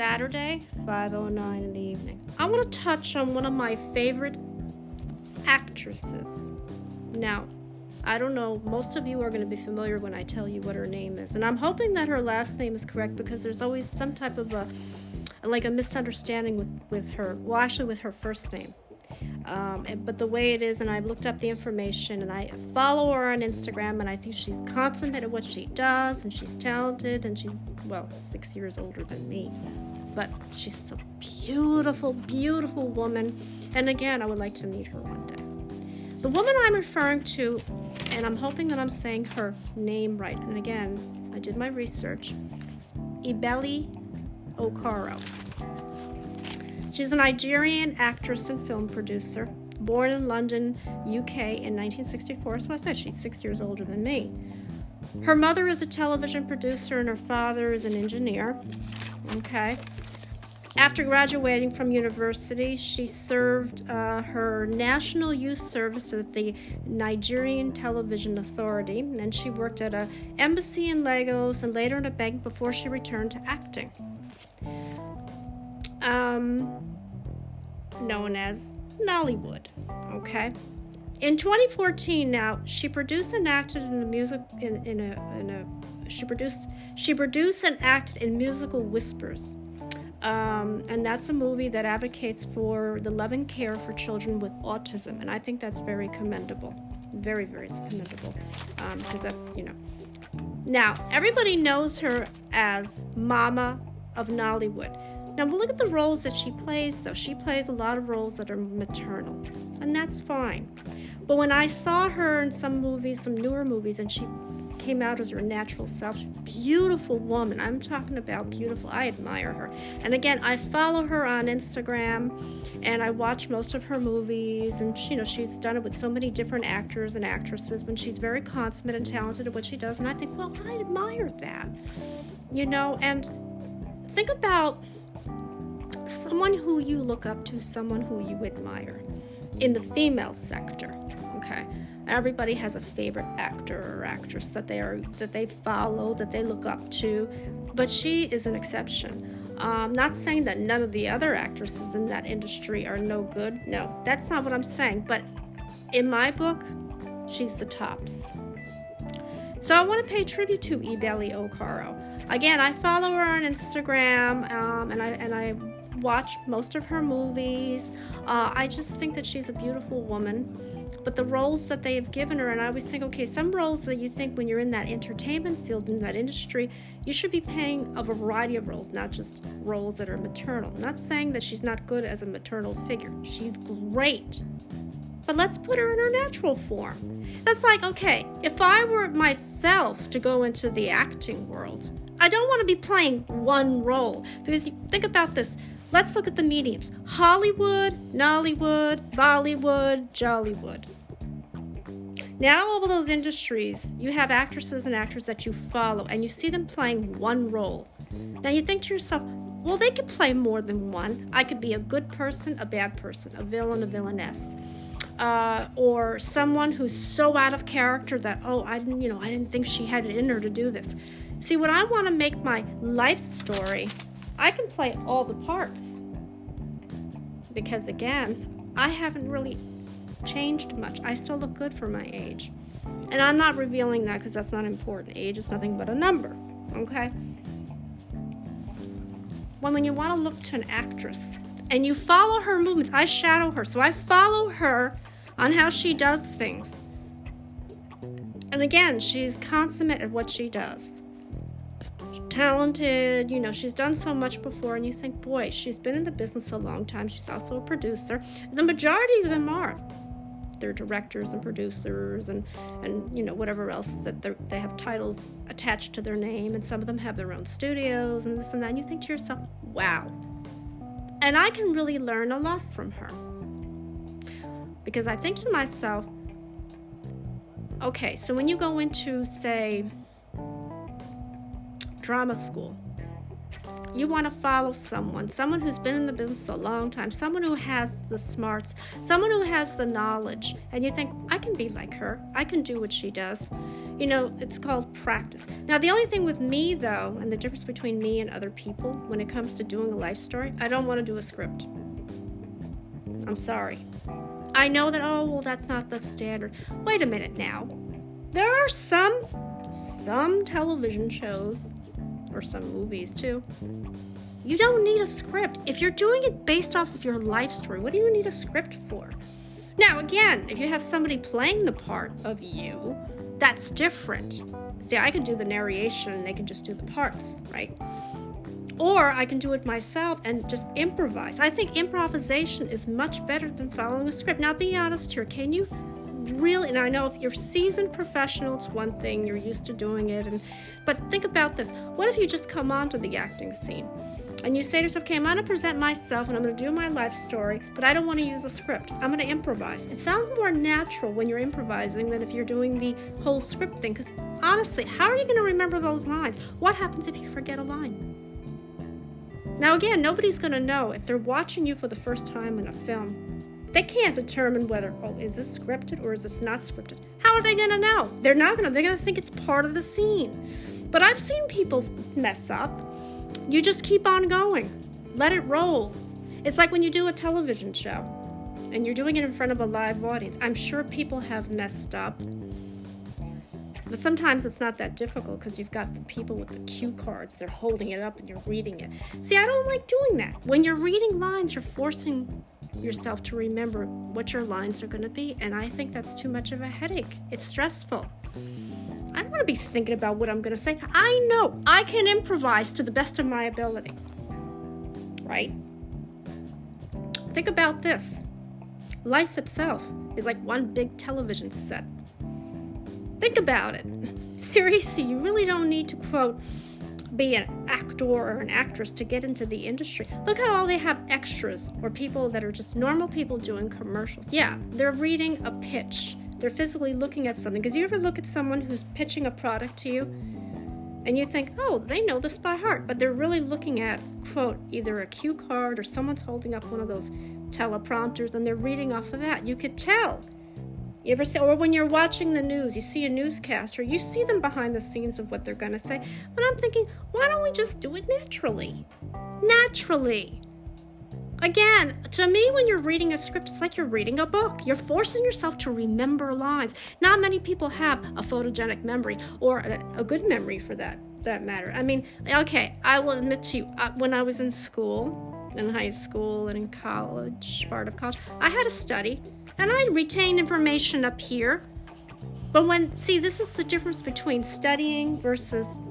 Saturday, 5:09 in the evening. I want to touch on one of my favorite actresses. Now, I don't know, most of you are going to be familiar when I tell you what her name is. And I'm hoping that her last name is correct because there's always some type of a like a misunderstanding with, with her. Well, actually with her first name. Um, but the way it is, and I've looked up the information, and I follow her on Instagram, and I think she's consummate at what she does, and she's talented, and she's, well, six years older than me. But she's a beautiful, beautiful woman. And again, I would like to meet her one day. The woman I'm referring to, and I'm hoping that I'm saying her name right, and again, I did my research, Ebele Okaro. She's a Nigerian actress and film producer, born in London, UK in 1964. So I said she's six years older than me. Her mother is a television producer and her father is an engineer. Okay. After graduating from university, she served uh, her national youth service at the Nigerian Television Authority, and she worked at an embassy in Lagos and later in a bank before she returned to acting um, known as Nollywood. Okay. In 2014, now she produced and acted in a music in, in a in a she produced she produced and acted in musical Whispers, um, and that's a movie that advocates for the love and care for children with autism, and I think that's very commendable, very very commendable, because um, that's you know. Now everybody knows her as Mama of Nollywood. Now, we'll look at the roles that she plays, though. She plays a lot of roles that are maternal, and that's fine. But when I saw her in some movies, some newer movies, and she came out as her natural self, beautiful woman. I'm talking about beautiful. I admire her. And again, I follow her on Instagram, and I watch most of her movies. And you know, she's done it with so many different actors and actresses. When she's very consummate and talented at what she does, and I think, well, I admire that. You know, and think about someone who you look up to, someone who you admire in the female sector. Okay. Everybody has a favorite actor or actress that they are that they follow, that they look up to, but she is an exception. I'm not saying that none of the other actresses in that industry are no good. No, that's not what I'm saying. But in my book, she's the tops. So I want to pay tribute to Ebele Okaro. Again, I follow her on Instagram, um, and I and I watched most of her movies. Uh, I just think that she's a beautiful woman. But the roles that they have given her, and I always think, okay, some roles that you think when you're in that entertainment field, in that industry, you should be paying a variety of roles, not just roles that are maternal. I'm not saying that she's not good as a maternal figure, she's great. But let's put her in her natural form. That's like, okay, if I were myself to go into the acting world, I don't want to be playing one role. Because think about this Let's look at the mediums Hollywood, Nollywood, Bollywood, Jollywood. Now, all of those industries, you have actresses and actors that you follow, and you see them playing one role. Now, you think to yourself, well, they could play more than one. I could be a good person, a bad person, a villain, a villainess. Uh, or someone who's so out of character that oh I didn't you know I didn't think she had it in her to do this. See, when I want to make my life story I can play all the parts. Because again, I haven't really changed much. I still look good for my age. And I'm not revealing that because that's not important. Age is nothing but a number, okay? When, when you want to look to an actress and you follow her movements, I shadow her. So I follow her on how she does things. And again, she's consummate at what she does talented, you know, she's done so much before, and you think, boy, she's been in the business a long time. She's also a producer. The majority of them are. They're directors and producers and, and you know, whatever else that they have titles attached to their name, and some of them have their own studios and this and that. And you think to yourself, wow. And I can really learn a lot from her. Because I think to myself, okay, so when you go into, say, drama school. You want to follow someone, someone who's been in the business a long time, someone who has the smarts, someone who has the knowledge, and you think, I can be like her. I can do what she does. You know, it's called practice. Now, the only thing with me, though, and the difference between me and other people when it comes to doing a life story, I don't want to do a script. I'm sorry. I know that, oh, well, that's not the standard. Wait a minute now. There are some, some television shows, or some movies too. You don't need a script. If you're doing it based off of your life story, what do you need a script for? Now, again, if you have somebody playing the part of you, that's different. See, I can do the narration and they can just do the parts, right? Or I can do it myself and just improvise. I think improvisation is much better than following a script. Now, be honest here. Can you really, and I know if you're seasoned professional, it's one thing, you're used to doing it, and but think about this. What if you just come onto the acting scene? and you say to yourself, okay, I'm going to present myself and I'm going to do my life story, but I don't want to use a script. I'm going to improvise. It sounds more natural when you're improvising than if you're doing the whole script thing. Because honestly, how are you going to remember those lines? What happens if you forget a line? Now, again, nobody's going to know if they're watching you for the first time in a film. They can't determine whether, oh, is this scripted or is this not scripted? How are they going to know? They're not going to. They're going to think it's part of the scene. But I've seen people mess up. You just keep on going, let it roll. It's like when you do a television show and you're doing it in front of a live audience. I'm sure people have messed up but sometimes it's not that difficult because you've got the people with the cue cards. They're holding it up and you're reading it. See, I don't like doing that. When you're reading lines, you're forcing yourself to remember what your lines are going to be. And I think that's too much of a headache. It's stressful. I don't want to be thinking about what I'm going to say. I know I can improvise to the best of my ability. Right? Think about this life itself is like one big television set. Think about it. Seriously, you really don't need to quote be an actor or an actress to get into the industry. Look how all they have extras or people that are just normal people doing commercials. Yeah, they're reading a pitch. They're physically looking at something. Because you ever look at someone who's pitching a product to you and you think, oh, they know this by heart, but they're really looking at, quote, either a cue card or someone's holding up one of those teleprompters and they're reading off of that. You could tell you ever say, or when you're watching the news, you see a newscaster, you see them behind the scenes of what they're going to say. But I'm thinking, why don't we just do it naturally? Naturally. Again, to me, when you're reading a script, it's like you're reading a book. You're forcing yourself to remember lines. Not many people have a photogenic memory or a, a good memory for that that matter. I mean, okay, I will admit to you, uh, when I was in school, in high school and in college, part of college, I had a study and I retain information up here. But when, see, this is the difference between studying versus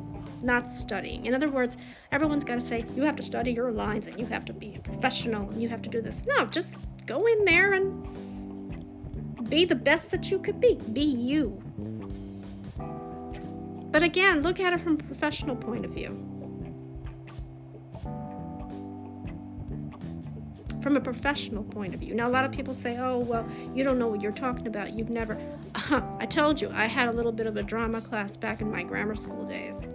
not studying. In other words, everyone's got to say, you have to study your lines and you have to be a professional and you have to do this. No, just go in there and be the best that you could be. Be you. But again, look at it from a professional point of view. From a professional point of view. Now, a lot of people say, oh, well, you don't know what you're talking about. You've never. Uh, I told you, I had a little bit of a drama class back in my grammar school days.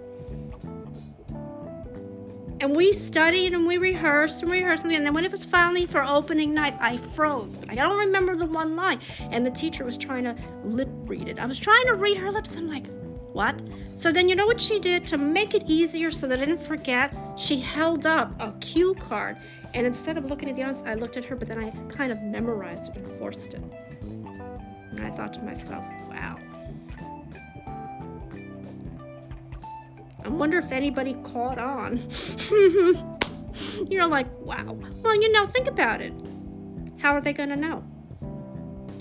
And we studied and we rehearsed and rehearsed. And then when it was finally for opening night, I froze. I don't remember the one line. And the teacher was trying to lip read it. I was trying to read her lips. I'm like, what? So then you know what she did to make it easier so that I didn't forget? She held up a cue card and instead of looking at the audience, I looked at her, but then I kind of memorized it and forced it. And I thought to myself, wow. I wonder if anybody caught on. You're like, wow. Well, you know, think about it. How are they going to know?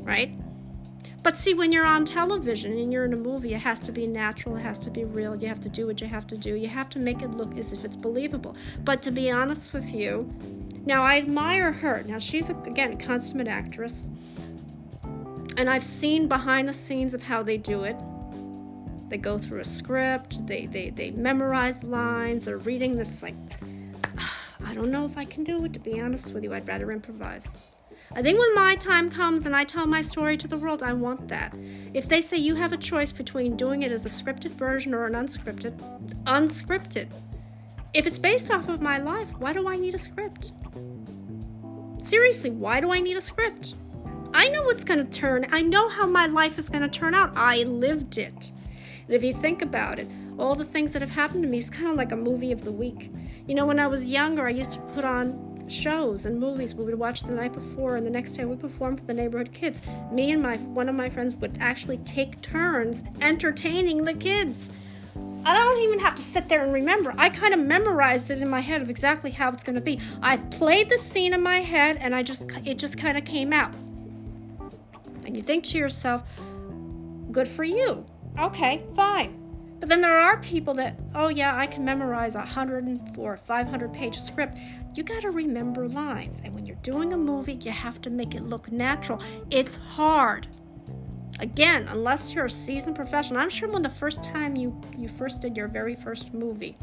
Right? But see, when you're on television and you're in a movie, it has to be natural, it has to be real. You have to do what you have to do. You have to make it look as if it's believable. But to be honest with you, now I admire her. Now she's, a, again, a consummate actress. And I've seen behind the scenes of how they do it. They go through a script, they, they, they memorize lines, they're reading this, like, I don't know if I can do it, to be honest with you. I'd rather improvise. I think when my time comes and I tell my story to the world, I want that. If they say you have a choice between doing it as a scripted version or an unscripted, unscripted. If it's based off of my life, why do I need a script? Seriously, why do I need a script? I know what's going to turn. I know how my life is going to turn out. I lived it. And if you think about it, all the things that have happened to me is kind of like a movie of the week. You know, when I was younger, I used to put on shows and movies we would watch the night before and the next day we perform for the neighborhood kids me and my one of my friends would actually take turns entertaining the kids I don't even have to sit there and remember. I kind of memorized it in my head of exactly how it's going to be. I've played the scene in my head and I just it just kind of came out. And you think to yourself, good for you. Okay, fine. But then there are people that, oh yeah, I can memorize a 104, 500 page script. You got to remember lines. And when you're doing a movie, you have to make it look natural. It's hard. Again, unless you're a seasoned professional, I'm sure when the first time you you first did your very first movie,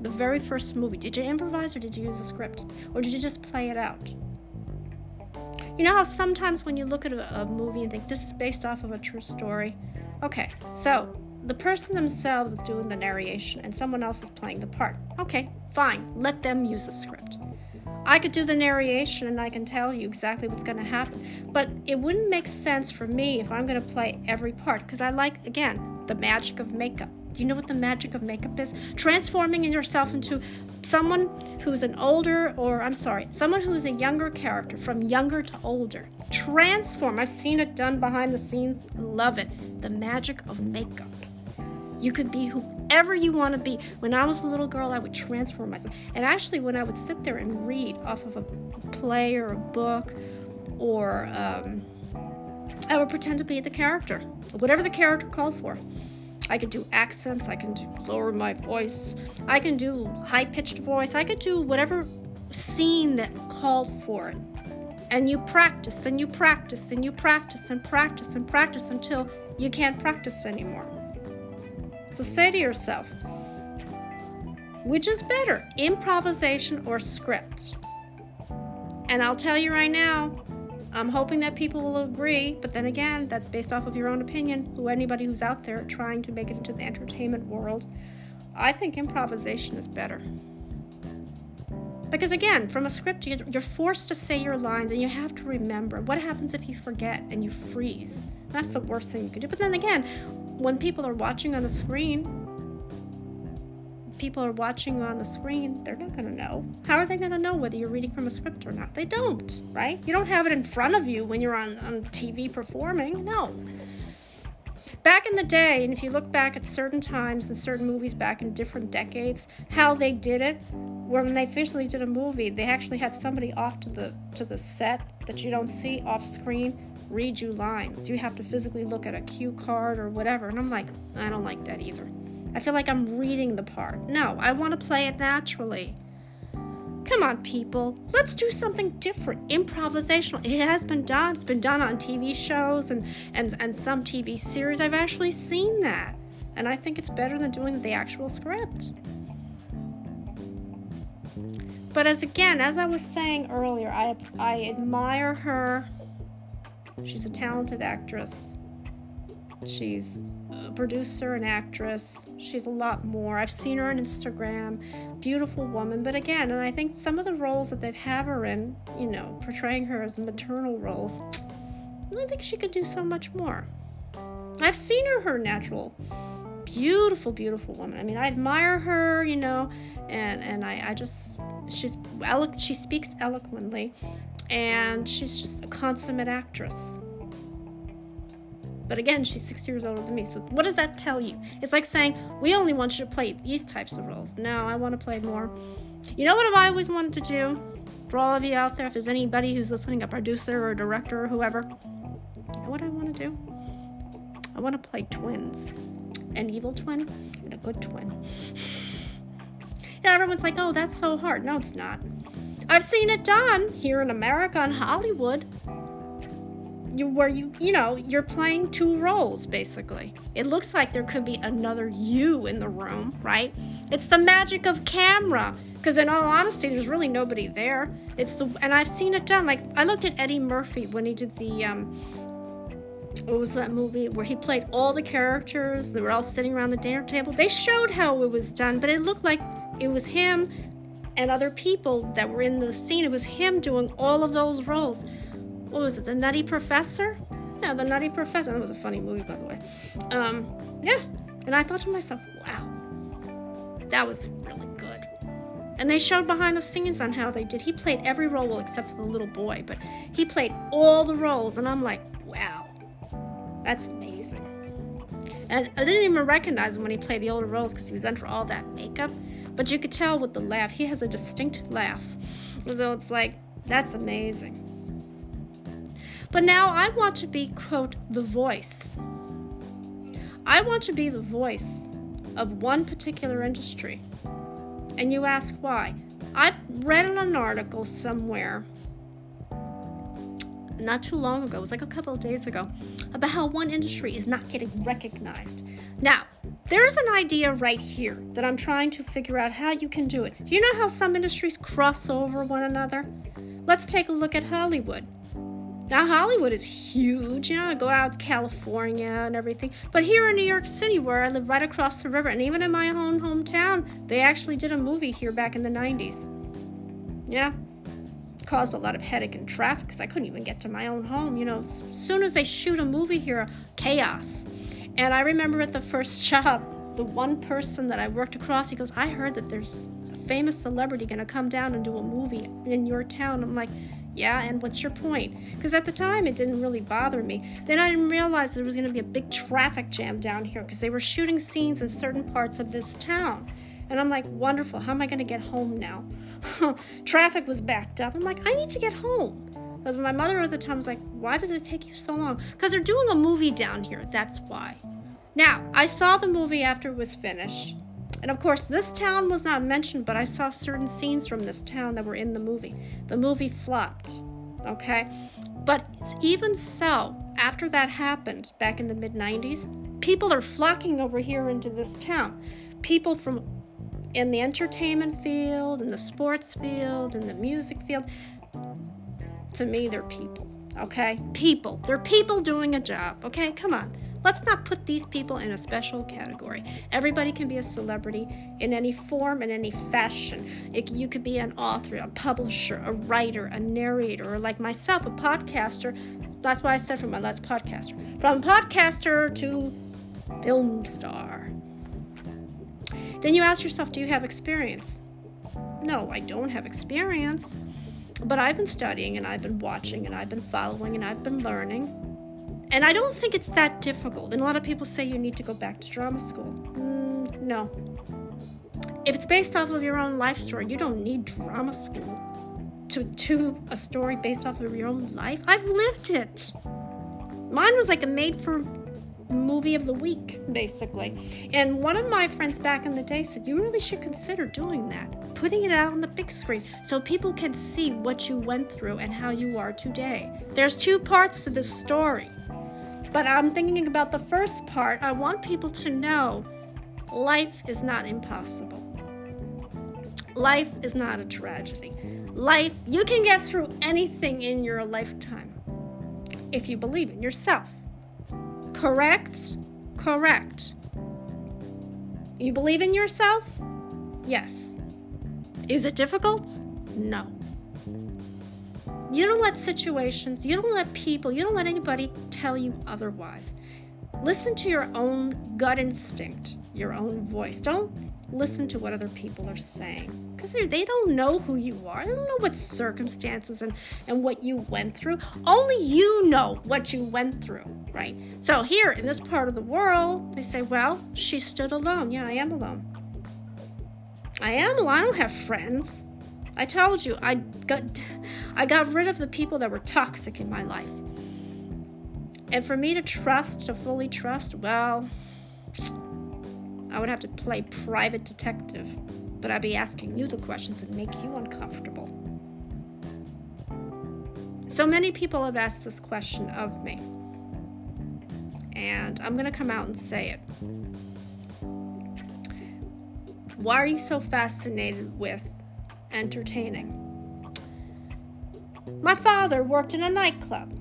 the very first movie, did you improvise or did you use a script or did you just play it out? You know how sometimes when you look at a, a movie and think this is based off of a true story? Okay, so the person themselves is doing the narration and someone else is playing the part. Okay, fine, let them use a script. I could do the narration and I can tell you exactly what's going to happen. But it wouldn't make sense for me if I'm going to play every part because I like, again, the magic of makeup. Do you know what the magic of makeup is? Transforming yourself into someone who's an older, or I'm sorry, someone who's a younger character from younger to older. Transform. I've seen it done behind the scenes. Love it. The magic of makeup. You could be whoever you want to be. When I was a little girl, I would transform myself. And actually, when I would sit there and read off of a play or a book, or um, I would pretend to be the character, whatever the character called for. I could do accents, I can do lower my voice, I can do high pitched voice, I could do whatever scene that called for it. And you practice and you practice and you practice and practice and practice until you can't practice anymore. So say to yourself, which is better, improvisation or script? And I'll tell you right now, I'm hoping that people will agree, but then again, that's based off of your own opinion. Who anybody who's out there trying to make it into the entertainment world, I think improvisation is better. Because again, from a script, you're forced to say your lines and you have to remember. What happens if you forget and you freeze? That's the worst thing you could do. But then again, when people are watching on the screen, people are watching on the screen, they're not going to know. How are they going to know whether you're reading from a script or not? They don't, right? You don't have it in front of you when you're on, on TV performing. No. Back in the day, and if you look back at certain times and certain movies back in different decades, how they did it, when they officially did a movie, they actually had somebody off to the to the set that you don't see off screen read you lines. You have to physically look at a cue card or whatever. And I'm like, I don't like that either. I feel like I'm reading the part. No, I want to play it naturally. Come on, people. Let's do something different. Improvisational. It has been done. It's been done on TV shows and, and, and some TV series. I've actually seen that. And I think it's better than doing the actual script. But as again, as I was saying earlier, I, I admire her She's a talented actress. She's a producer and actress. She's a lot more. I've seen her on Instagram. Beautiful woman. But again, and I think some of the roles that they've have her in, you know, portraying her as maternal roles, I think she could do so much more. I've seen her her natural beautiful beautiful woman i mean i admire her you know and and i i just she's elo- she speaks eloquently and she's just a consummate actress. But again, she's six years older than me. So what does that tell you? It's like saying, we only want you to play these types of roles. No, I want to play more. You know what have I always wanted to do? For all of you out there, if there's anybody who's listening, a producer or a director or whoever, you know what I want to do? I want to play twins. An evil twin and a good twin. Yeah, everyone's like, oh, that's so hard. No, it's not. I've seen it done here in America in Hollywood. You, where you you know you're playing two roles basically. It looks like there could be another you in the room right? It's the magic of camera because in all honesty there's really nobody there. It's the and i've seen it done like i looked at eddie murphy when he did the um what was that movie where he played all the characters they were all sitting around the dinner table? They showed how it was done but it looked like it was him and other people that were in the scene. It was him doing all of those roles. what was it, The Nutty Professor? Yeah, The Nutty Professor. That was a funny movie, by the way. Um, yeah. And I thought to myself, wow, that was really good. And they showed behind the scenes on how they did. He played every role well, except for the little boy, but he played all the roles. And I'm like, wow, that's amazing. And I didn't even recognize him when he played the older roles because he was under all that makeup. But you could tell with the laugh, he has a distinct laugh. So it's like, that's amazing. But now I want to be, quote, the voice. I want to be the voice of one particular industry. And you ask why. I read in an article somewhere not too long ago, it was like a couple of days ago, about how one industry is not getting recognized. Now, there's an idea right here that I'm trying to figure out how you can do it. Do you know how some industries cross over one another? Let's take a look at Hollywood. Now, Hollywood is huge, you know, I go out to California and everything. But here in New York City, where I live right across the river, and even in my own hometown, they actually did a movie here back in the 90s. Yeah. Caused a lot of headache and traffic because I couldn't even get to my own home. You know, as soon as they shoot a movie here, chaos. And I remember at the first job, the one person that I worked across, he goes, I heard that there's a famous celebrity going to come down and do a movie in your town. I'm like, yeah, and what's your point? Because at the time it didn't really bother me. Then I didn't realize there was going to be a big traffic jam down here because they were shooting scenes in certain parts of this town. And I'm like, wonderful, how am I going to get home now? traffic was backed up. I'm like, I need to get home. Because my mother at the time was like, why did it take you so long? Because they're doing a movie down here, that's why. Now, I saw the movie after it was finished. And of course, this town was not mentioned, but I saw certain scenes from this town that were in the movie. The movie flopped, okay? But even so, after that happened back in the mid 90s, people are flocking over here into this town. People from in the entertainment field, in the sports field, in the music field. To me, they're people, okay? People. They're people doing a job, okay? Come on. Let's not put these people in a special category. Everybody can be a celebrity in any form, in any fashion. It, you could be an author, a publisher, a writer, a narrator, or like myself, a podcaster. That's what I said from my last podcaster. From podcaster to film star. Then you ask yourself, do you have experience? No, I don't have experience. But I've been studying and I've been watching and I've been following and I've been learning. And I don't think it's that difficult. And a lot of people say you need to go back to drama school. Mm, no. If it's based off of your own life story, you don't need drama school to to a story based off of your own life. I've lived it. Mine was like a made for movie of the week, basically. And one of my friends back in the day said, You really should consider doing that, putting it out on the big screen so people can see what you went through and how you are today. There's two parts to this story. But I'm thinking about the first part. I want people to know life is not impossible. Life is not a tragedy. Life, you can get through anything in your lifetime if you believe in yourself. Correct? Correct. You believe in yourself? Yes. Is it difficult? No. You don't let situations, you don't let people, you don't let anybody tell you otherwise. Listen to your own gut instinct, your own voice. Don't listen to what other people are saying because they don't know who you are. They don't know what circumstances and, and what you went through. Only you know what you went through, right? So, here in this part of the world, they say, well, she stood alone. Yeah, I am alone. I am alone. I don't have friends. I told you I got I got rid of the people that were toxic in my life. And for me to trust, to fully trust, well, I would have to play private detective, but I'd be asking you the questions and make you uncomfortable. So many people have asked this question of me, and I'm going to come out and say it. Why are you so fascinated with entertaining. My father worked in a nightclub.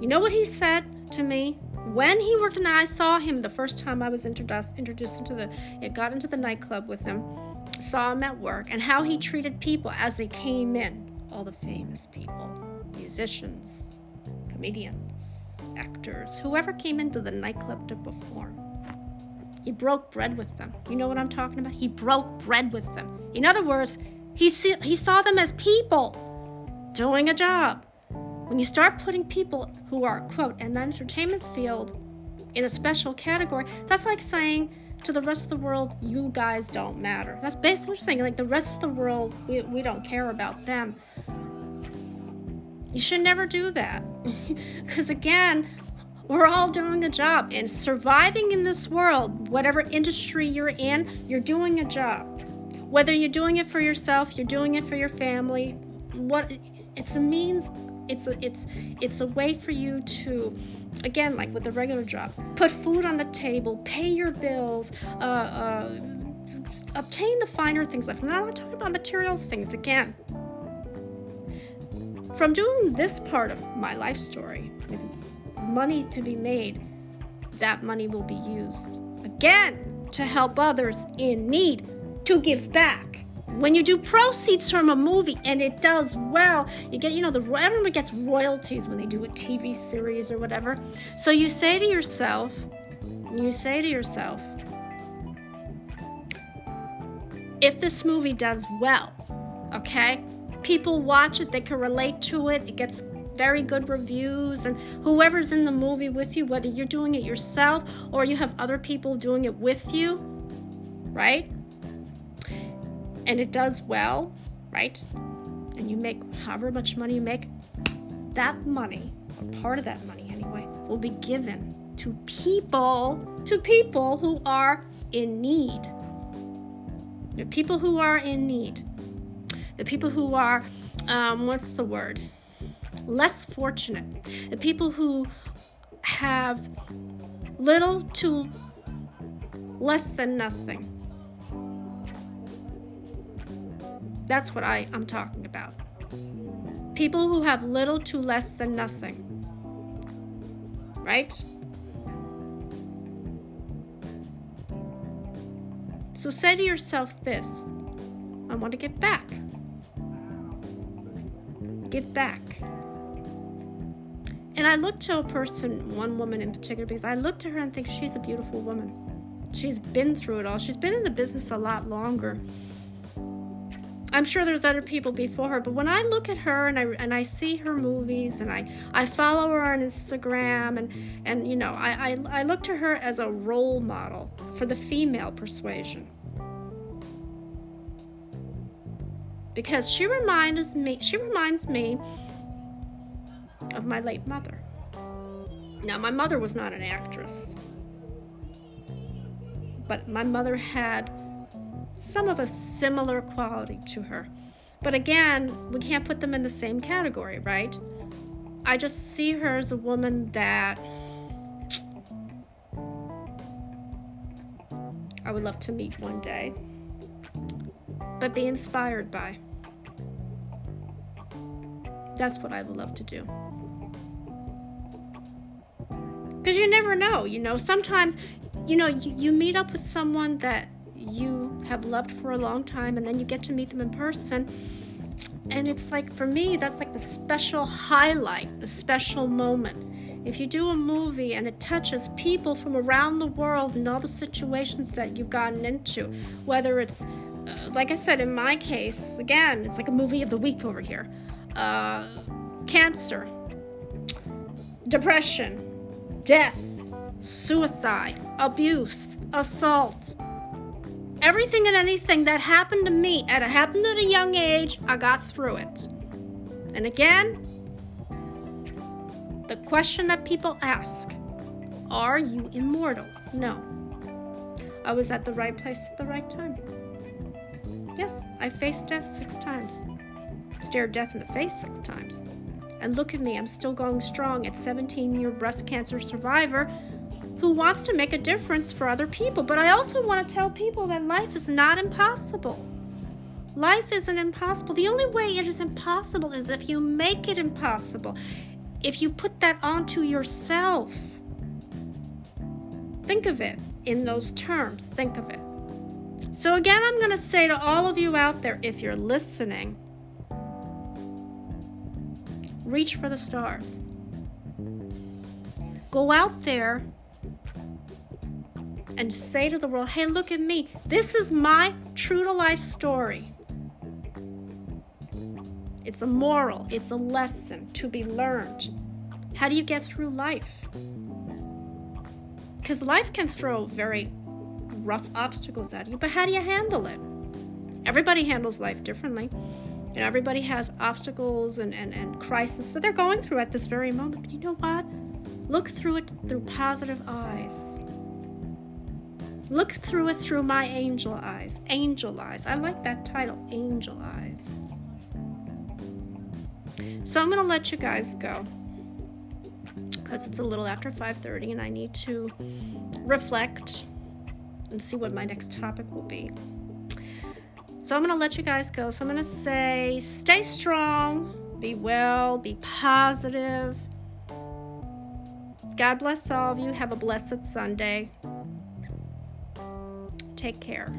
You know what he said to me when he worked in that? I saw him the first time I was introduced introduced into the it got into the nightclub with him. Saw him at work and how he treated people as they came in. all the famous people, musicians, comedians, actors, whoever came into the nightclub to perform. He broke bread with them. You know what I'm talking about? He broke bread with them. In other words, he, see, he saw them as people doing a job. When you start putting people who are, quote, in the entertainment field in a special category, that's like saying to the rest of the world, you guys don't matter. That's basically what you're saying. Like the rest of the world, we, we don't care about them. You should never do that. Because again, we're all doing a job and surviving in this world, whatever industry you're in, you're doing a job. Whether you're doing it for yourself, you're doing it for your family, what it's a means it's a it's it's a way for you to again like with a regular job put food on the table pay your bills uh, uh, obtain the finer things. Like i'm not talking about material things again. From doing this part of my life story with money to be made. That money will be used again to help others in need to give back when you do proceeds from a movie and it does well, you get, you know, the everyone gets royalties when they do a TV series or whatever. So you say to yourself, you say to yourself, if this movie does well, okay, people watch it, they can relate to it, it gets very good reviews, and whoever's in the movie with you, whether you're doing it yourself or you have other people doing it with you, right? And it does well, right? And you make however much money you make, that money, or part of that money anyway, will be given to people, to people who are in need. The people who are in need. The people who are, um, what's the word? Less fortunate. The people who have little to less than nothing That's what I, I'm talking about. People who have little to less than nothing. Right? So say to yourself this I want to give back. Give back. And I look to a person, one woman in particular, because I look to her and think she's a beautiful woman. She's been through it all. She's been in the business a lot longer I'm sure there's other people before her, but when I look at her and I and I see her movies and I I follow her on Instagram and and you know I I, I look to her as a role model for the female persuasion because she reminds me she reminds me of my late mother. Now my mother was not an actress, but my mother had some of a similar quality to her. But again, we can't put them in the same category, right? I just see her as a woman that I would love to meet one day, but be inspired by. That's what I would love to do. Because you never know, you know, sometimes, you know, you, you meet up with someone that you have loved for a long time and then you get to meet them in person. And it's like for me that's like the special highlight a special moment. If you do a movie and it touches people from around the world and all the situations that you've gotten into whether it's uh, like i said in my case again it's like a movie of the week over here. Uh, cancer depression death suicide abuse assault everything and anything that happened to me at a happened at a young age, I got through it. And again, the question that people ask, are you immortal? No. I was at the right place at the right time. Yes, I faced death six times. Stared death in the face six times. And look at me, I'm still going strong at 17 year breast cancer survivor who wants to make a difference for other people. But I also want to tell people that life is not impossible. Life isn't impossible. The only way it is impossible is if you make it impossible, if you put that onto yourself. Think of it in those terms. Think of it. So, again, I'm going to say to all of you out there if you're listening, Reach for the stars. Go out there and say to the world, hey, look at me. This is my true to life story. It's a moral, it's a lesson to be learned. How do you get through life? Because life can throw very rough obstacles at you, but how do you handle it? Everybody handles life differently. And everybody has obstacles and, and, and crises that they're going through at this very moment. But you know what? Look through it through positive eyes. Look through it through my angel eyes. Angel eyes. I like that title, Angel Eyes. So I'm going to let you guys go because it's a little after 5:30 and I need to reflect and see what my next topic will be. So I'm going to let you guys go. So I'm going to say stay strong, be well, be positive. God bless all of you. Have a blessed Sunday. Take care.